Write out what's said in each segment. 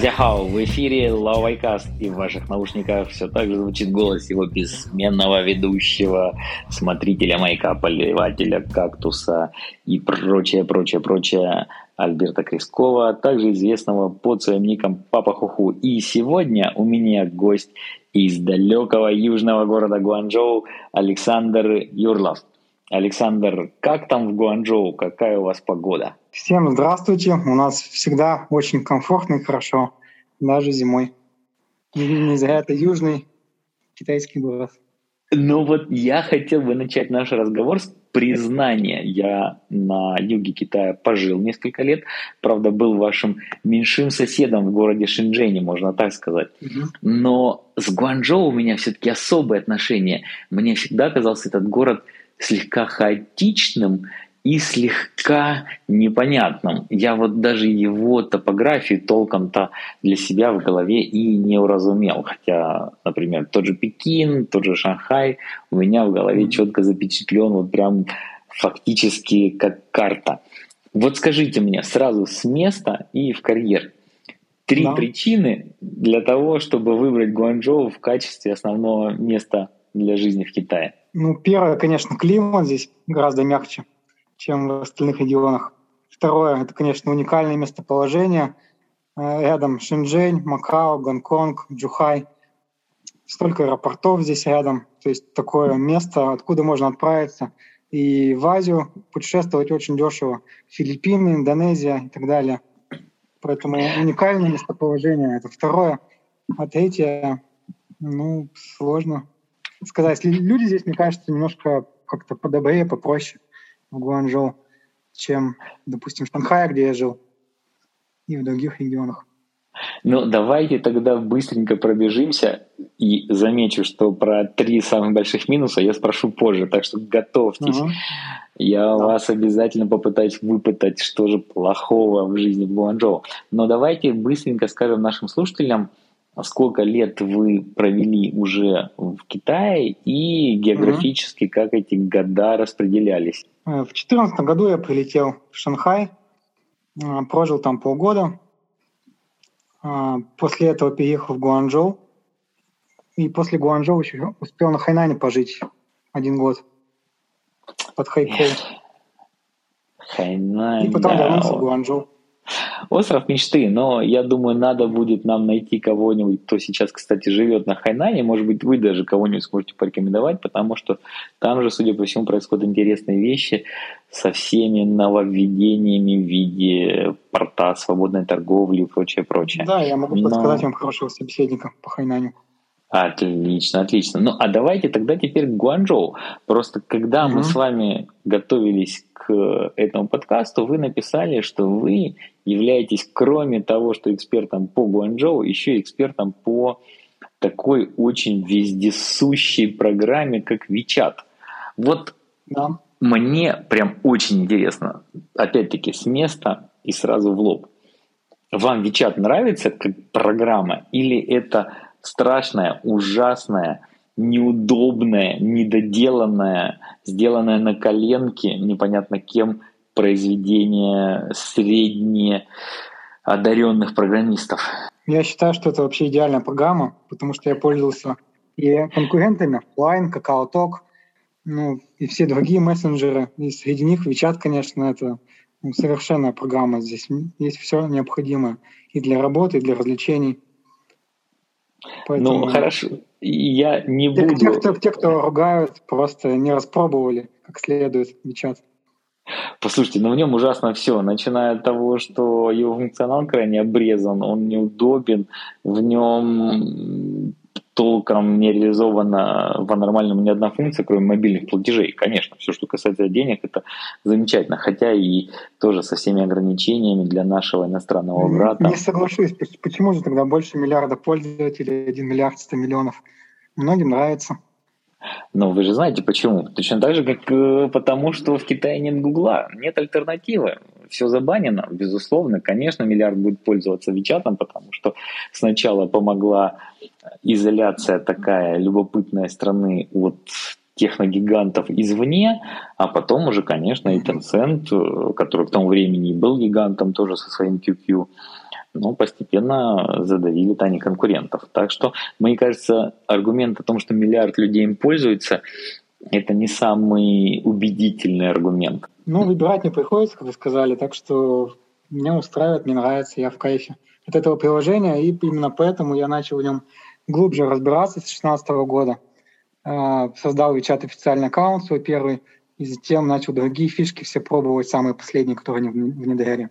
Дазяхау, в эфире Лавайкаст, и в ваших наушниках все так же звучит голос его бессменного ведущего, смотрителя маяка, поливателя кактуса и прочее, прочее, прочее Альберта Крескова, а также известного под своим ником Папа Хуху. И сегодня у меня гость из далекого южного города Гуанчжоу Александр Юрлов. Александр, как там в Гуанчжоу? Какая у вас погода? Всем здравствуйте. У нас всегда очень комфортно и хорошо, даже зимой. Не зря это южный китайский город. Ну вот я хотел бы начать наш разговор с признания. Я на юге Китая пожил несколько лет, правда, был вашим меньшим соседом в городе Шэньчжэне, можно так сказать. Но с Гуанчжоу у меня все-таки особые отношения. Мне всегда казался этот город – слегка хаотичным и слегка непонятным. Я вот даже его топографию толком-то для себя в голове и не уразумел. Хотя, например, тот же Пекин, тот же Шанхай у меня в голове четко запечатлен вот прям фактически как карта. Вот скажите мне сразу с места и в карьер. Три да. причины для того, чтобы выбрать Гуанчжоу в качестве основного места для жизни в Китае. Ну, первое, конечно, климат здесь гораздо мягче, чем в остальных регионах. Второе, это, конечно, уникальное местоположение. Э, рядом Шэньчжэнь, Макао, Гонконг, Джухай. Столько аэропортов здесь рядом. То есть такое место, откуда можно отправиться. И в Азию путешествовать очень дешево. Филиппины, Индонезия и так далее. Поэтому уникальное местоположение. Это второе. А третье, ну, сложно сказать. Люди здесь, мне кажется, немножко как-то подобрее, попроще в Гуанчжоу, чем, допустим, в Шанхае, где я жил, и в других регионах. Ну, давайте тогда быстренько пробежимся. И замечу, что про три самых больших минуса я спрошу позже, так что готовьтесь. Угу. Я да. вас обязательно попытаюсь выпытать, что же плохого в жизни Гуанчжоу. Но давайте быстренько скажем нашим слушателям, сколько лет вы провели уже в Китае и географически угу. как эти года распределялись? Э, в 2014 году я прилетел в Шанхай, э, прожил там полгода. Э, после этого переехал в Гуанчжоу. И после Гуанчжоу еще успел на Хайнане пожить один год под Хайкоу. Хайнань, И потом да. вернулся в Гуанчжоу. Остров мечты, но я думаю, надо будет нам найти кого-нибудь, кто сейчас, кстати, живет на Хайнане. Может быть, вы даже кого-нибудь сможете порекомендовать, потому что там же, судя по всему, происходят интересные вещи со всеми нововведениями в виде порта свободной торговли и прочее, прочее. Да, я могу но... подсказать вам хорошего собеседника по Хайнаню. Отлично, отлично. Ну, а давайте тогда теперь к Гуанчжоу. Просто когда mm-hmm. мы с вами готовились к этому подкасту, вы написали, что вы являетесь, кроме того, что экспертом по Гуанчжоу, еще экспертом по такой очень вездесущей программе, как WeChat. Вот да. мне прям очень интересно, опять-таки, с места и сразу в лоб. Вам WeChat нравится как программа или это страшная, ужасная, неудобная, недоделанная, сделанная на коленке, непонятно кем, произведение средне одаренных программистов. Я считаю, что это вообще идеальная программа, потому что я пользовался и конкурентами, Line, KakaoTalk, ну, и все другие мессенджеры. И среди них WeChat, конечно, это ну, совершенная программа. Здесь есть все необходимое и для работы, и для развлечений. Поэтому... Ну, хорошо. Я не те, буду... Те кто, те, кто ругают, просто не распробовали как следует WeChat. Послушайте, ну в нем ужасно все, начиная от того, что его функционал крайне обрезан, он неудобен, в нем толком не реализована в нормальном ни одна функция, кроме мобильных платежей. Конечно, все, что касается денег, это замечательно, хотя и тоже со всеми ограничениями для нашего иностранного брата. Не соглашусь, почему же тогда больше миллиарда пользователей, 1 миллиард 100 миллионов? Многим нравится. Но вы же знаете почему. Точно так же, как э, потому, что в Китае нет Гугла, нет альтернативы. Все забанено, безусловно. Конечно, миллиард будет пользоваться Вичатом, потому что сначала помогла изоляция такая любопытная страны от техногигантов извне, а потом уже, конечно, и Tencent, э, который к тому времени и был гигантом тоже со своим QQ, но постепенно задавили тани конкурентов. Так что, мне кажется, аргумент о том, что миллиард людей им пользуется, это не самый убедительный аргумент. Ну, выбирать не приходится, как вы сказали, так что меня устраивает, мне нравится, я в кайфе от этого приложения, и именно поэтому я начал в нем глубже разбираться с 2016 года. А, создал WeChat официальный аккаунт свой первый, и затем начал другие фишки все пробовать, самые последние, которые они внедряли.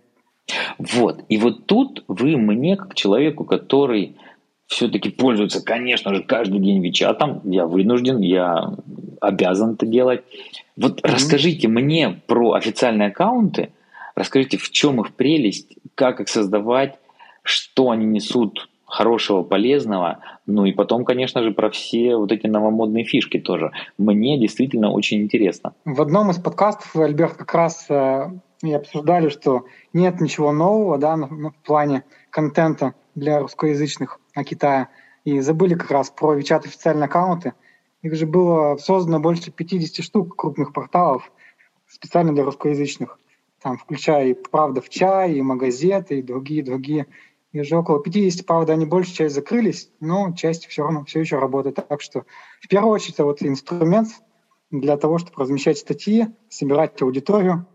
Вот. И вот тут вы мне, как человеку, который все-таки пользуется, конечно же, каждый день Вичатом, я вынужден, я обязан это делать. Вот mm-hmm. расскажите мне про официальные аккаунты, расскажите, в чем их прелесть, как их создавать, что они несут хорошего, полезного. Ну и потом, конечно же, про все вот эти новомодные фишки тоже. Мне действительно очень интересно. В одном из подкастов Альберт как раз э, и обсуждали, что нет ничего нового да, в плане контента для русскоязычных о Китае. И забыли как раз про WeChat официальные аккаунты. Их же было создано больше 50 штук крупных порталов специально для русскоязычных. Там, включая и «Правда в чай», и «Магазеты», и другие-другие. И уже около 50, правда, они большую часть закрылись, но часть все равно все еще работает. Так что в первую очередь это вот инструмент для того, чтобы размещать статьи, собирать аудиторию,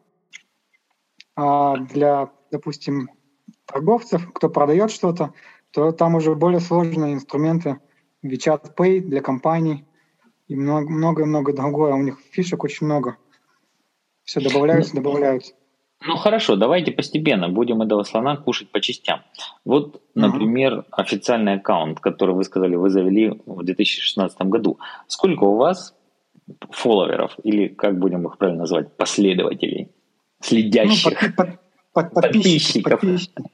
а для, допустим, торговцев, кто продает что-то, то там уже более сложные инструменты WeChat Pay для компаний и много-много другое. У них фишек очень много. Все добавляются, ну, добавляются. Ну хорошо, давайте постепенно будем этого слона кушать по частям. Вот, например, uh-huh. официальный аккаунт, который вы сказали, вы завели в 2016 году. Сколько у вас фолловеров, или как будем их правильно назвать, последователей, следящих, ну, под, под, под, подписчиков? подписчиков.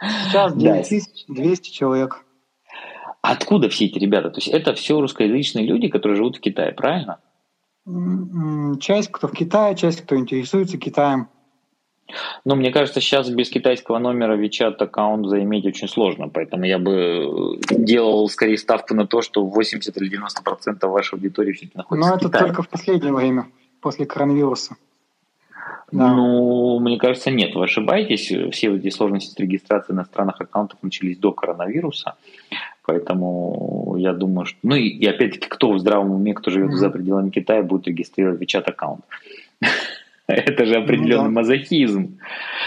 Сейчас 9200 человек. Откуда все эти ребята? То есть это все русскоязычные люди, которые живут в Китае, правильно? Часть, кто в Китае, часть, кто интересуется Китаем. Ну, мне кажется, сейчас без китайского номера WeChat аккаунт заиметь очень сложно, поэтому я бы делал скорее ставку на то, что 80 или 90 процентов вашей аудитории все-таки находится Но в Китае. Но это только в последнее время, после коронавируса. Да. Ну, мне кажется, нет, вы ошибаетесь. Все эти сложности с регистрацией иностранных аккаунтов начались до коронавируса. Поэтому я думаю, что... Ну и, и опять-таки, кто в здравом уме, кто живет mm-hmm. за пределами Китая, будет регистрировать WeChat аккаунт. Это же определенный ну, да. мазохизм.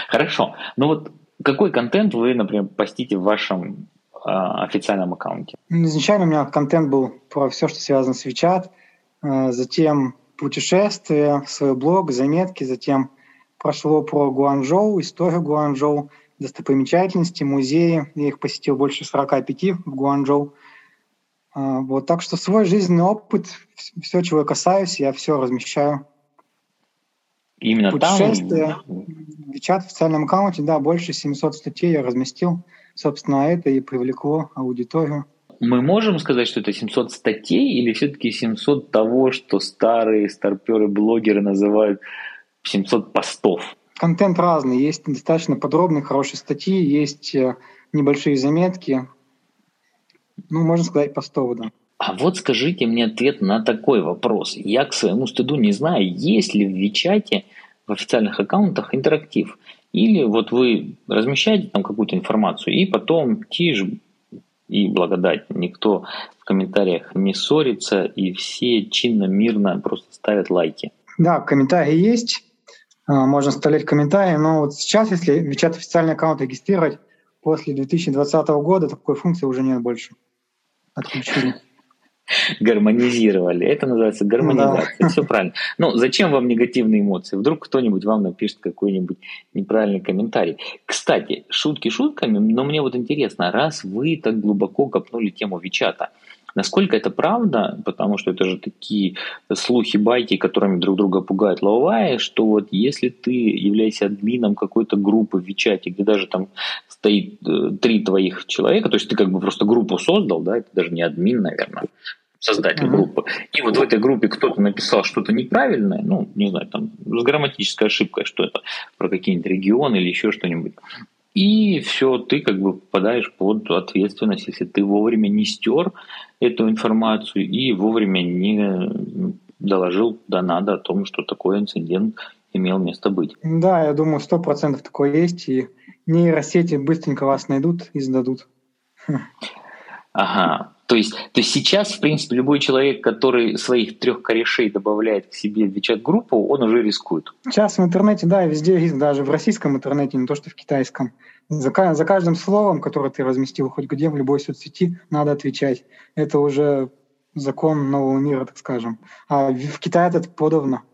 Хорошо. Ну вот какой контент вы, например, постите в вашем э, официальном аккаунте? Изначально у меня контент был про все, что связано с WeChat, э, затем путешествия, свой блог, заметки, затем прошло про Гуанчжоу, историю Гуанчжоу, достопримечательности, музеи. Я их посетил больше 45 в Гуанчжоу. Э, вот, так что свой жизненный опыт, все, чего я касаюсь, я все размещаю Именно Путешествия. там? Чат в официальном аккаунте, да, больше 700 статей я разместил. Собственно, это и привлекло аудиторию. Мы можем сказать, что это 700 статей или все-таки 700 того, что старые старперы-блогеры называют 700 постов? Контент разный. Есть достаточно подробные, хорошие статьи, есть э, небольшие заметки. Ну, можно сказать, постов, да. А вот скажите мне ответ на такой вопрос. Я к своему стыду не знаю, есть ли в Вичате в официальных аккаунтах интерактив. Или вот вы размещаете там какую-то информацию, и потом тишь и благодать. Никто в комментариях не ссорится, и все чинно-мирно просто ставят лайки. Да, комментарии есть. А, можно вставлять комментарии, но вот сейчас, если Вичат официальный аккаунт регистрировать, после 2020 года такой функции уже нет больше. Отключили гармонизировали. Это называется гармонизация. Да. Все правильно. Но зачем вам негативные эмоции? Вдруг кто-нибудь вам напишет какой-нибудь неправильный комментарий. Кстати, шутки шутками, но мне вот интересно, раз вы так глубоко копнули тему Вичата, Насколько это правда, потому что это же такие слухи, байки, которыми друг друга пугают лаувая, что вот если ты являешься админом какой-то группы в Вичате, где даже там стоит э, три твоих человека, то есть ты как бы просто группу создал, да, это даже не админ, наверное, создатель uh-huh. группы. И вот в этой группе кто-то написал что-то неправильное, ну, не знаю, там, с грамматической ошибкой, что это про какие-нибудь регионы или еще что-нибудь. И все, ты как бы попадаешь под ответственность, если ты вовремя не стер эту информацию и вовремя не доложил да надо о том, что такой инцидент имел место быть. Да, я думаю, сто процентов такое есть. И нейросети быстренько вас найдут и сдадут. Ага. То есть, то есть сейчас, в принципе, любой человек, который своих трех корешей добавляет к себе в WeChat-группу, он уже рискует. Сейчас в интернете, да, везде риск, даже в российском интернете, не то что в китайском. За, за каждым словом, которое ты разместил хоть где, в любой соцсети, надо отвечать. Это уже закон нового мира, так скажем. А в Китае это подавно.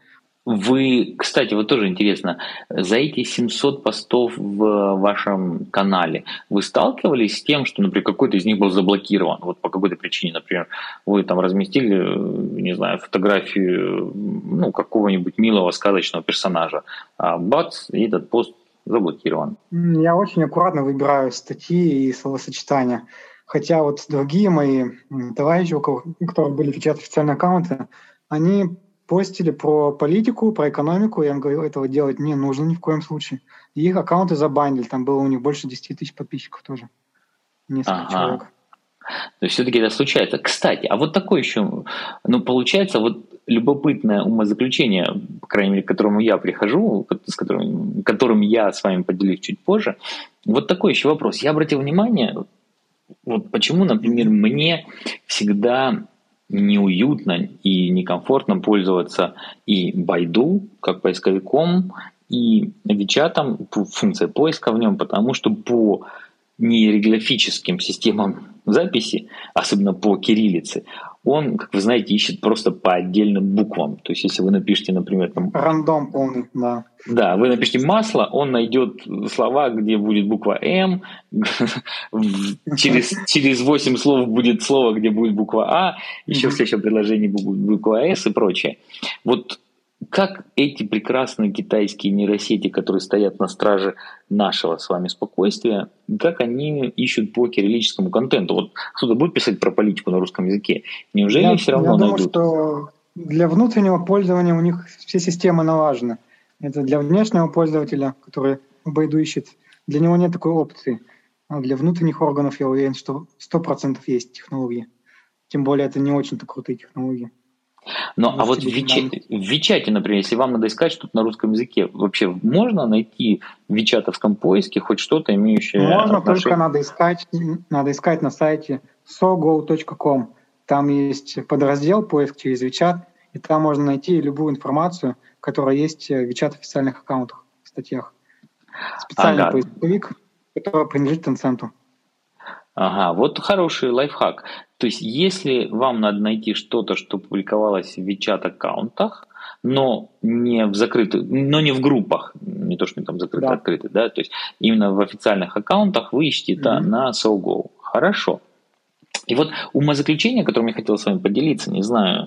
Вы, кстати, вот тоже интересно, за эти 700 постов в вашем канале вы сталкивались с тем, что, например, какой-то из них был заблокирован, вот по какой-то причине, например, вы там разместили, не знаю, фотографию, ну, какого-нибудь милого сказочного персонажа, а бац, и этот пост заблокирован. Я очень аккуратно выбираю статьи и словосочетания. Хотя вот другие мои товарищи, у которых были печатать официальные аккаунты, они постили про политику, про экономику. Я им говорил, этого делать не нужно ни в коем случае. И их аккаунты забанили. Там было у них больше 10 тысяч подписчиков тоже. Несколько ага. человек. То есть все-таки это случается. Кстати, а вот такое еще, ну, получается, вот любопытное умозаключение, по крайней мере, к которому я прихожу, с которым, которым я с вами поделюсь чуть позже. Вот такой еще вопрос. Я обратил внимание, вот почему, например, мне всегда неуютно и некомфортно пользоваться и Байду как поисковиком, и Вичатом, функция поиска в нем, потому что по нейроглифическим системам записи, особенно по кириллице, он, как вы знаете, ищет просто по отдельным буквам. То есть, если вы напишете, например, там... Рандом полный, да. Да, вы напишите масло, он найдет слова, где будет буква М, через, через 8 слов будет слово, где будет буква А, еще в следующем предложении будет буква С и прочее. Вот как эти прекрасные китайские нейросети, которые стоят на страже нашего с вами спокойствия, как они ищут по кириллическому контенту? Вот кто-то будет писать про политику на русском языке. Неужели я, все равно я найдут? думаю, что для внутреннего пользования у них все системы налажены. Это для внешнего пользователя, который Байду ищет, для него нет такой опции. А для внутренних органов я уверен, что 100% есть технологии. Тем более это не очень-то крутые технологии. Ну, а вот в, Вичате, в Вичате, например, если вам надо искать что-то на русском языке, вообще можно найти в вичатовском поиске хоть что-то, имеющее Можно, отношение? только надо искать, надо искать на сайте sogo.com. Там есть подраздел «Поиск через Вичат», и там можно найти любую информацию, которая есть в Вичат официальных аккаунтах, в статьях. Специальный ага. поисковик, который принадлежит Tencent. Ага, вот хороший лайфхак. То есть, если вам надо найти что-то, что публиковалось в WeChat аккаунтах, но не в закрытых, но не в группах, не то, что там закрыты, да. открыты, да, то есть именно в официальных аккаунтах вы ищете это mm-hmm. на SoGo. Хорошо. И вот умозаключение, которым я хотел с вами поделиться, не знаю,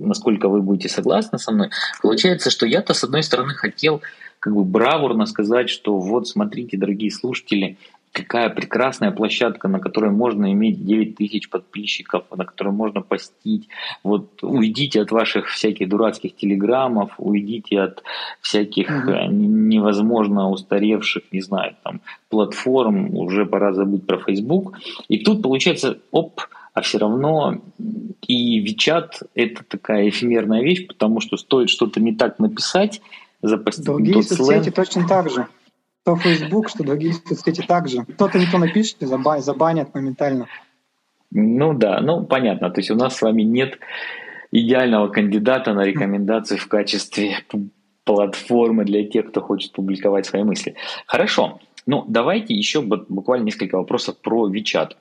насколько вы будете согласны со мной, получается, что я-то с одной стороны хотел как бы бравурно сказать, что вот смотрите, дорогие слушатели, какая прекрасная площадка, на которой можно иметь 9 тысяч подписчиков, на которой можно постить. Вот уйдите от ваших всяких дурацких телеграммов, уйдите от всяких mm-hmm. невозможно устаревших, не знаю, там, платформ, уже пора забыть про Facebook. И тут получается, оп, а все равно и Вичат это такая эфемерная вещь, потому что стоит что-то не так написать, запостить Другие соцсети точно так же что Facebook, что другие соцсети также. Кто-то не то напишет, забанят моментально. Ну да, ну понятно. То есть у нас с вами нет идеального кандидата на рекомендацию в качестве платформы для тех, кто хочет публиковать свои мысли. Хорошо. Ну, давайте еще буквально несколько вопросов про WeChat.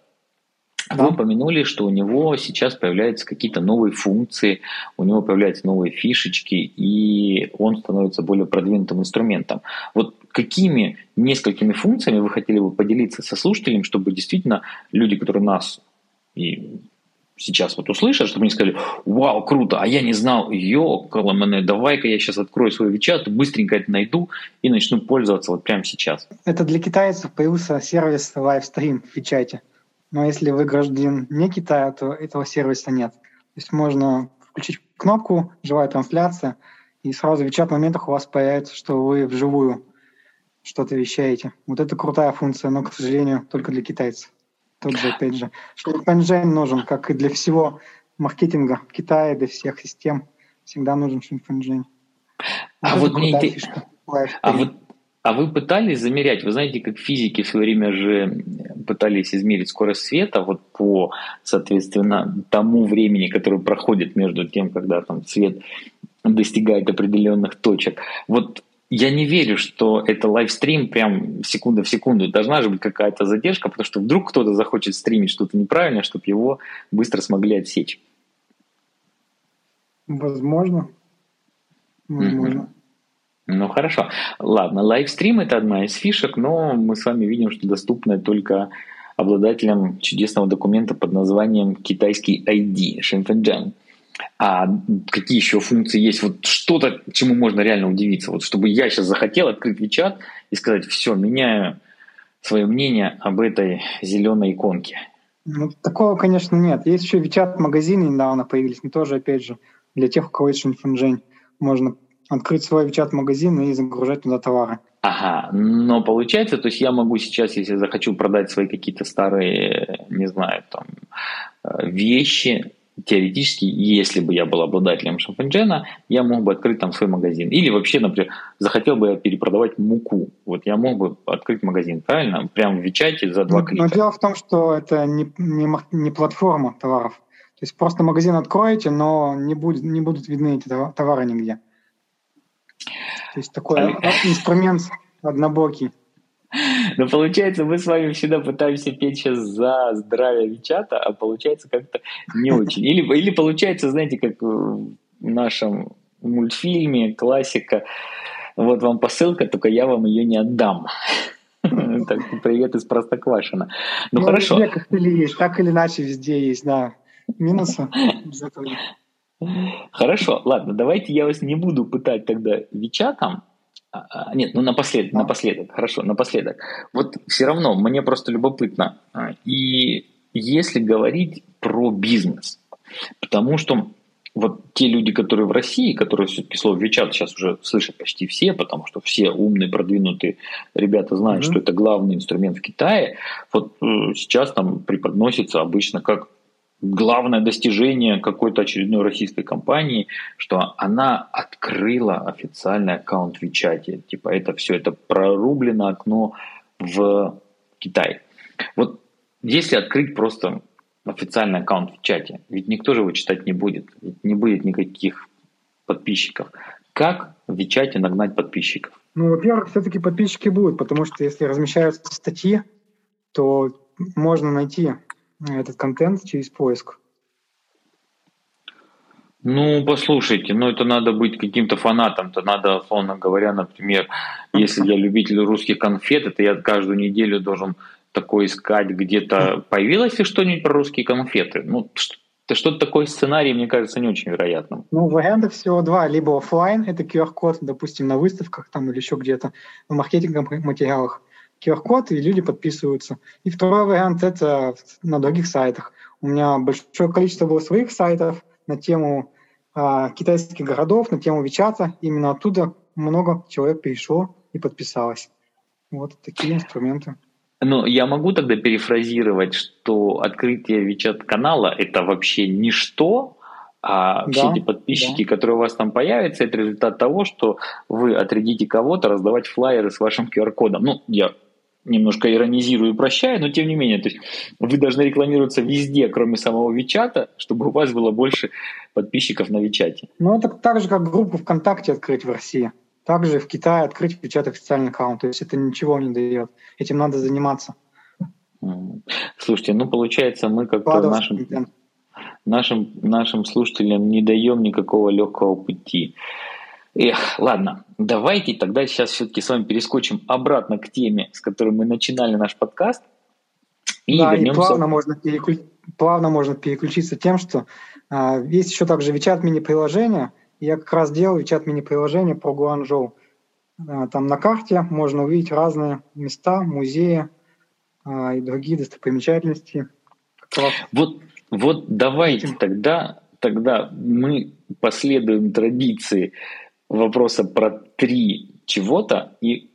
Вы упомянули, что у него сейчас появляются какие-то новые функции, у него появляются новые фишечки, и он становится более продвинутым инструментом. Вот какими несколькими функциями вы хотели бы поделиться со слушателем, чтобы действительно люди, которые нас и сейчас вот услышат, чтобы они сказали, вау, круто, а я не знал, ёкала мене, давай-ка я сейчас открою свой WeChat, быстренько это найду и начну пользоваться вот прямо сейчас. Это для китайцев появился сервис LiveStream в WeChat. Но если вы гражданин не Китая, то этого сервиса нет. То есть можно включить кнопку «Живая трансляция», и сразу в чат моментах у вас появится, что вы вживую что-то вещаете. Вот это крутая функция, но, к сожалению, только для китайцев. Тот же, опять же. Шинфэнжэнь нужен, как и для всего маркетинга в Китае, для всех систем. Всегда нужен шинфэнжэнь. А вот мне, фишка, а вот А вы пытались замерять? Вы знаете, как физики в свое время же пытались измерить скорость света вот по, соответственно, тому времени, которое проходит между тем, когда там свет достигает определенных точек. Вот я не верю, что это лайвстрим прям секунда в секунду. Должна же быть какая-то задержка, потому что вдруг кто-то захочет стримить что-то неправильное, чтобы его быстро смогли отсечь. Возможно. Возможно. Mm-hmm. Ну хорошо. Ладно, лайвстрим это одна из фишек, но мы с вами видим, что доступно только обладателям чудесного документа под названием китайский ID, Shenzhen. А какие еще функции есть? Вот что-то, чему можно реально удивиться. Вот чтобы я сейчас захотел открыть WeChat и сказать, все, меняю свое мнение об этой зеленой иконке. Ну, такого, конечно, нет. Есть еще WeChat магазины недавно появились, но тоже, опять же, для тех, у кого есть Shenzhen. Можно открыть свой WeChat-магазин и загружать туда товары. Ага, но получается, то есть я могу сейчас, если захочу продать свои какие-то старые, не знаю, там, э, вещи, теоретически, если бы я был обладателем шампанджена, я мог бы открыть там свой магазин. Или вообще, например, захотел бы я перепродавать муку. Вот я мог бы открыть магазин, правильно? Прямо в Вичате за два клика. Но дело в том, что это не, не, не платформа товаров. То есть просто магазин откроете, но не, будет, не будут видны эти товары нигде. То есть такой инструмент однобокий. Но получается, мы с вами всегда пытаемся петь сейчас за здравие Вичата, а получается как-то не очень. Или, или получается, знаете, как в нашем мультфильме, классика, вот вам посылка, только я вам ее не отдам. Так, привет из Простоквашина. Ну, ну хорошо. Так или иначе везде есть, да. Минусы Хорошо, ладно, давайте я вас не буду пытать тогда Вичатом. А, а, нет, ну напоследок, напоследок, хорошо, напоследок. Вот все равно мне просто любопытно. А, и если говорить про бизнес, потому что вот те люди, которые в России, которые все-таки слово Вичат сейчас уже слышат почти все, потому что все умные, продвинутые ребята знают, mm-hmm. что это главный инструмент в Китае, вот э, сейчас там преподносится обычно как главное достижение какой-то очередной российской компании, что она открыла официальный аккаунт в Вичате. Типа это все, это прорублено окно в Китай. Вот если открыть просто официальный аккаунт в чате, ведь никто же его читать не будет, ведь не будет никаких подписчиков. Как в Вичате нагнать подписчиков? Ну, во-первых, все-таки подписчики будут, потому что если размещаются статьи, то можно найти этот контент через поиск? Ну, послушайте, ну это надо быть каким-то фанатом-то. Надо, условно говоря, например, если я любитель русских конфет, это я каждую неделю должен такое искать где-то. Появилось ли что-нибудь про русские конфеты? Ну, что-то такой сценарий, мне кажется, не очень вероятным. Ну, вариантов всего два. Либо офлайн, это QR-код, допустим, на выставках там или еще где-то, в маркетинговых материалах. QR-код, и люди подписываются. И второй вариант – это на других сайтах. У меня большое количество было своих сайтов на тему э, китайских городов, на тему Вичата. Именно оттуда много человек перешло и подписалось. Вот такие инструменты. Ну, я могу тогда перефразировать, что открытие Вичат-канала – это вообще ничто, а да, все эти подписчики, да. которые у вас там появятся, это результат того, что вы отрядите кого-то раздавать флайеры с вашим QR-кодом. Ну, я немножко иронизирую и прощаю, но тем не менее, то есть вы должны рекламироваться везде, кроме самого Вичата, чтобы у вас было больше подписчиков на Вичате. Ну, это так же, как группу ВКонтакте открыть в России. Также в Китае открыть Вичат официальный аккаунт. То есть это ничего не дает. Этим надо заниматься. Слушайте, ну получается, мы как-то нашим, нашим, нашим слушателям не даем никакого легкого пути. Эх, ладно, давайте тогда сейчас все-таки с вами перескочим обратно к теме, с которой мы начинали наш подкаст. И да, вернемся... и плавно можно, переключ... плавно можно переключиться тем, что а, есть еще также WeChat мини-приложение. Я как раз делал WeChat мини-приложение про Гуанчжоу. А, там на карте можно увидеть разные места, музеи а, и другие достопримечательности. Вот, вот давайте тогда, тогда мы последуем традиции вопроса про три чего-то и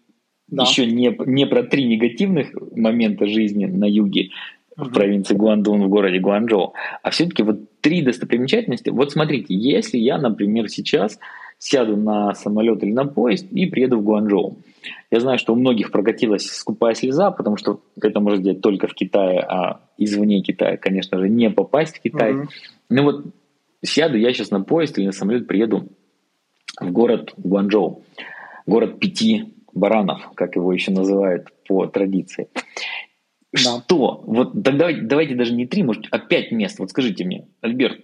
да. еще не, не про три негативных момента жизни на юге, в провинции Гуандун в городе Гуанчжоу, а все-таки вот три достопримечательности. Вот смотрите, если я, например, сейчас сяду на самолет или на поезд и приеду в Гуанчжоу, я знаю, что у многих прокатилась скупая слеза, потому что это можно сделать только в Китае, а извне Китая, конечно же, не попасть в Китай. Mm-hmm. Ну вот сяду я сейчас на поезд или на самолет приеду в город Гуанчжоу, город пяти баранов, как его еще называют по традиции. Да. Что? Вот тогда давайте даже не три, может, а пять мест. Вот скажите мне, Альберт,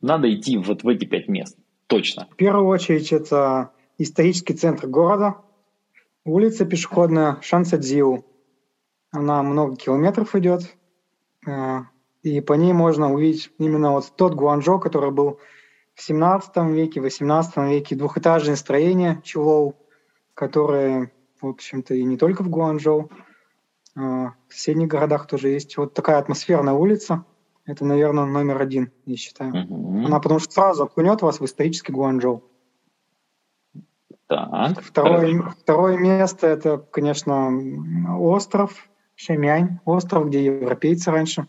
надо идти вот в эти пять мест. Точно. В первую очередь это исторический центр города, улица пешеходная Шансадзиу. Она много километров идет, э, и по ней можно увидеть именно вот тот Гуанчжоу, который был в 17 веке, 18 веке, двухэтажное строение Чулоу, которое, в общем-то, и не только в Гуанчжоу, а, в соседних городах тоже есть. Вот такая атмосферная улица. Это, наверное, номер один, я считаю. Угу. Она потому что сразу окунет вас в исторический Гуанчжоу. Так. Второе, второе место это, конечно, остров Шемянь, остров, где европейцы раньше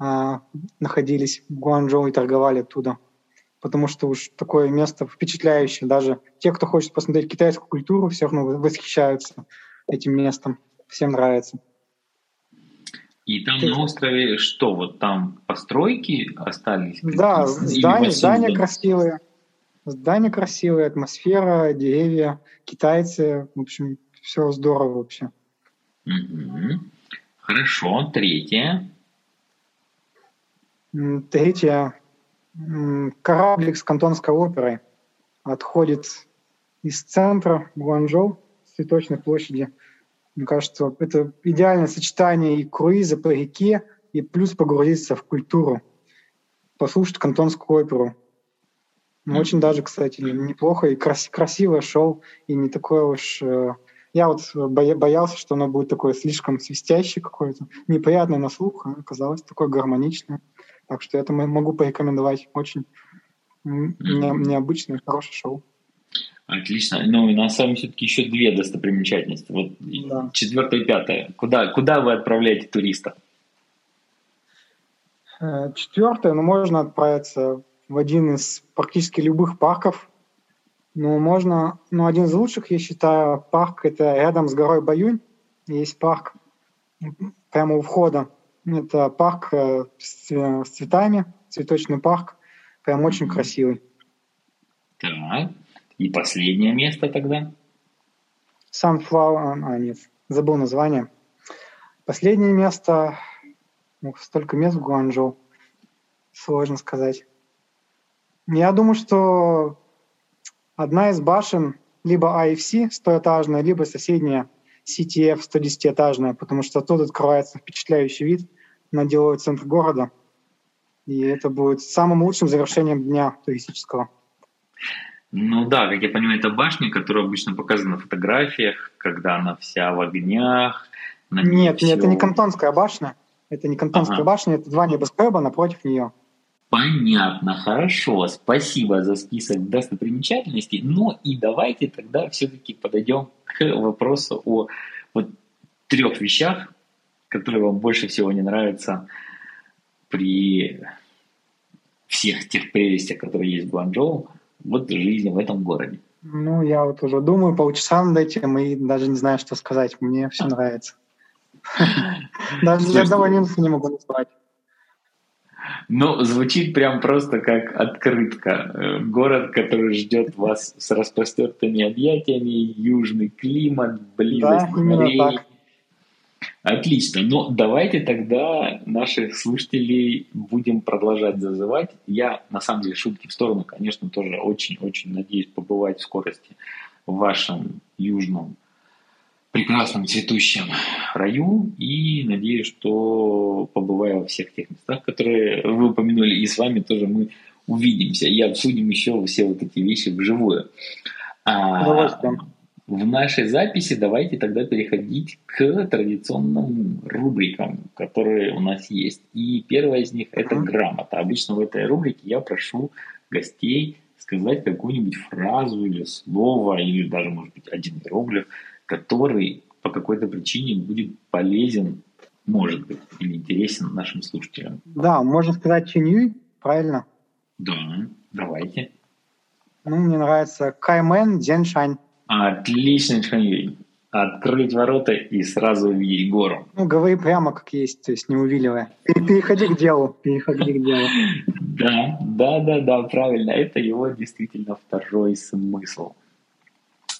а, находились в Гуанчжоу и торговали оттуда. Потому что уж такое место впечатляющее. Даже те, кто хочет посмотреть китайскую культуру, все равно восхищаются этим местом. Всем нравится. И там Ты... на острове что, вот там постройки остались? Да, здания, здания красивые. Здания красивые, атмосфера, деревья, китайцы. В общем, все здорово вообще. Угу. Хорошо. Третье. Третье. Кораблик с кантонской оперой отходит из центра Гуанчжоу, с цветочной площади, мне кажется, это идеальное сочетание и круиза по реке, и плюс погрузиться в культуру, послушать кантонскую оперу. Ну, очень даже, кстати, неплохо и крас- красивое шоу, и не такое уж... Э, я вот боялся, что оно будет такое слишком свистящее какое-то, неприятное на слух, а оказалось такое гармоничное. Так что это могу порекомендовать. Очень необычное, хорошее шоу. Отлично. Ну, и на самом все-таки еще две достопримечательности. Вот да. четвертое и пятое. Куда, куда вы отправляете туристов? Э, четвертое, ну, можно отправиться в один из практически любых парков. Ну, можно, ну, один из лучших, я считаю, парк, это рядом с горой Баюнь. Есть парк прямо у входа. Это парк э, с, с цветами, цветочный парк. Прям очень красивый. Так. И последнее место тогда? Sunflower, а нет, забыл название. Последнее место, ну, столько мест в Гуанчжоу, сложно сказать. Я думаю, что одна из башен либо IFC стоэтажная, либо соседняя CTF 110-этажная, потому что тут открывается впечатляющий вид на деловой центр города. И это будет самым лучшим завершением дня туристического. Ну да, как я понимаю, это башня, которая обычно показана на фотографиях, когда она вся в огнях. Нет, все... нет, это не Кантонская башня. Это не Кантонская ага. башня, это два небоскреба напротив нее. Понятно, хорошо. Спасибо за список достопримечательностей. Ну и давайте тогда все-таки подойдем к вопросу о вот трех вещах, которые вам больше всего не нравятся при всех тех прелестях, которые есть в Гуанчжоу вот жизни в этом городе? Ну, я вот уже думаю полчаса над этим и даже не знаю, что сказать. Мне все нравится. Даже ни одного минуса не могу назвать. Ну, звучит прям просто как открытка. Э, город, который ждет вас с распростертыми объятиями, южный климат, близость да, морей. Так. Отлично. Ну, давайте тогда наших слушателей будем продолжать зазывать. Я, на самом деле, шутки в сторону, конечно, тоже очень-очень надеюсь побывать в скорости в вашем южном прекрасном цветущем раю и надеюсь, что побываю во всех тех местах, которые вы упомянули, и с вами тоже мы увидимся и обсудим еще все вот эти вещи вживую. А, в нашей записи давайте тогда переходить к традиционным рубрикам, которые у нас есть. И первая из них – это грамота. Обычно в этой рубрике я прошу гостей сказать какую-нибудь фразу или слово, или даже, может быть, один иероглиф, который по какой-то причине будет полезен может быть, или интересен нашим слушателям? Да, можно сказать Чинюй, правильно? Да, давайте. Ну, мне нравится Каймен Дзяншань. Отлично, Чханьюй. Открыть ворота и сразу увидеть гору. Ну, говори прямо как есть, то есть не увиливая. Переходи к делу, переходи к делу. Да, да, да, да, правильно. Это его действительно второй смысл.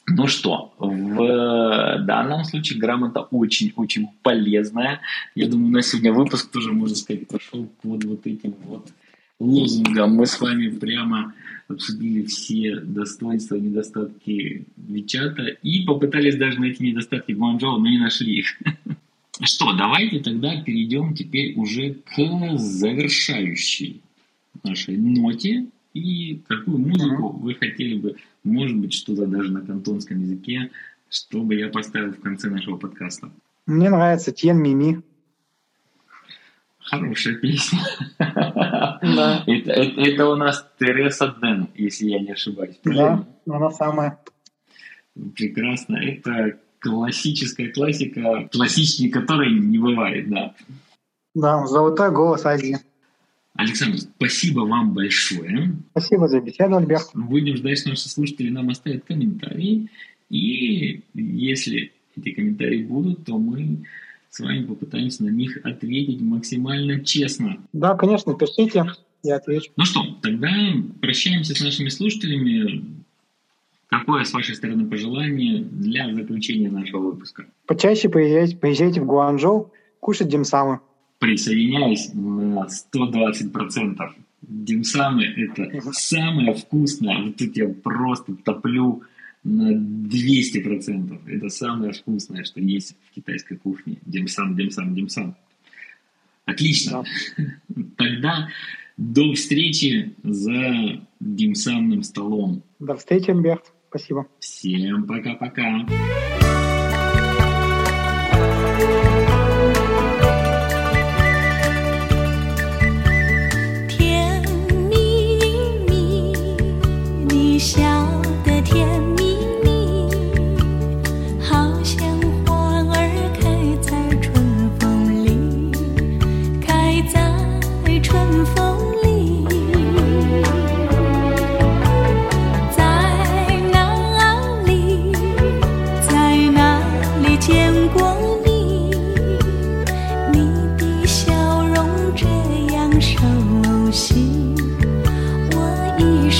Ну что, в данном случае грамота очень-очень полезная. Я думаю, у нас сегодня выпуск тоже, можно сказать, пошел под вот этим вот лозунгом. Мы с вами прямо обсудили все достоинства и недостатки Вичата и попытались даже найти недостатки Гуанчжоу, но не нашли их. Что, давайте тогда перейдем теперь уже к завершающей нашей ноте. И какую музыку вы хотели бы, может быть, что-то даже на кантонском языке, чтобы я поставил в конце нашего подкаста? Мне нравится Тьен Мими. Хорошая песня. Да. Это, это, это у нас Тереса Дэн, если я не ошибаюсь. Да, она самая. Прекрасно. Это классическая классика, классичнее которой не бывает, да. Да, золотой голос Азии. Александр, спасибо вам большое. Спасибо за беседу, Альберт. Будем ждать, что наши слушатели нам оставят комментарии. И если эти комментарии будут, то мы с вами попытаемся на них ответить максимально честно. Да, конечно, пишите, я отвечу. Ну что, тогда прощаемся с нашими слушателями. Какое с вашей стороны пожелание для заключения нашего выпуска? Почаще приезжайте, приезжайте в Гуанчжоу кушать димсамы. Присоединяюсь на 120%. Димсамы – это самое вкусное. Вот тут я просто топлю на 200%. Это самое вкусное, что есть в китайской кухне. Димсам, димсам, димсам. Отлично. Да. Тогда до встречи за димсамным столом. До встречи, Альберт. Спасибо. Всем пока-пока. 笑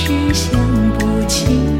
是想不起